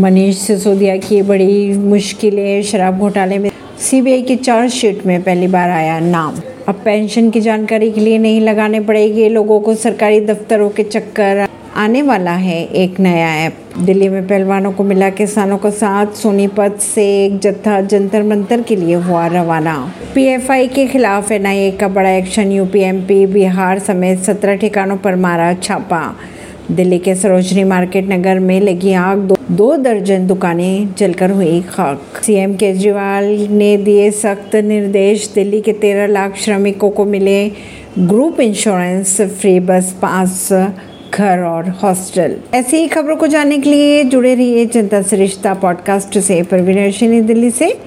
मनीष सिसोदिया की बड़ी मुश्किलें शराब घोटाले में। सीबीआई की चार्जशीट में पहली बार आया नाम। अब पेंशन की जानकारी के लिए नहीं लगाने पड़ेगी। लोगों को सरकारी दफ्तरों के चक्कर। आने वाला है एक नया ऐप दिल्ली में पहलवानों को मिला किसानों का साथ। सोनीपत से एक जत्था जंतर मंतर के लिए हुआ रवाना। पीएफआई के खिलाफ एनआईए का बड़ा एक्शन यूपी एमपी बिहार समेत सत्रह ठिकानों पर मारा छापा। दिल्ली के सरोजनी मार्केट नगर में लगी आग। दो, दो दर्जन दुकानें जलकर हुई खाक। सीएम केजरीवाल ने दिए सख्त निर्देश। दिल्ली के तेरह लाख श्रमिकों को मिले ग्रुप इंश्योरेंस फ्री बस पास घर और हॉस्टल। ऐसी ही खबरों को जानने के लिए जुड़े रहिए जनता सरिश्ता पॉडकास्ट से। परवीन दिल्ली से।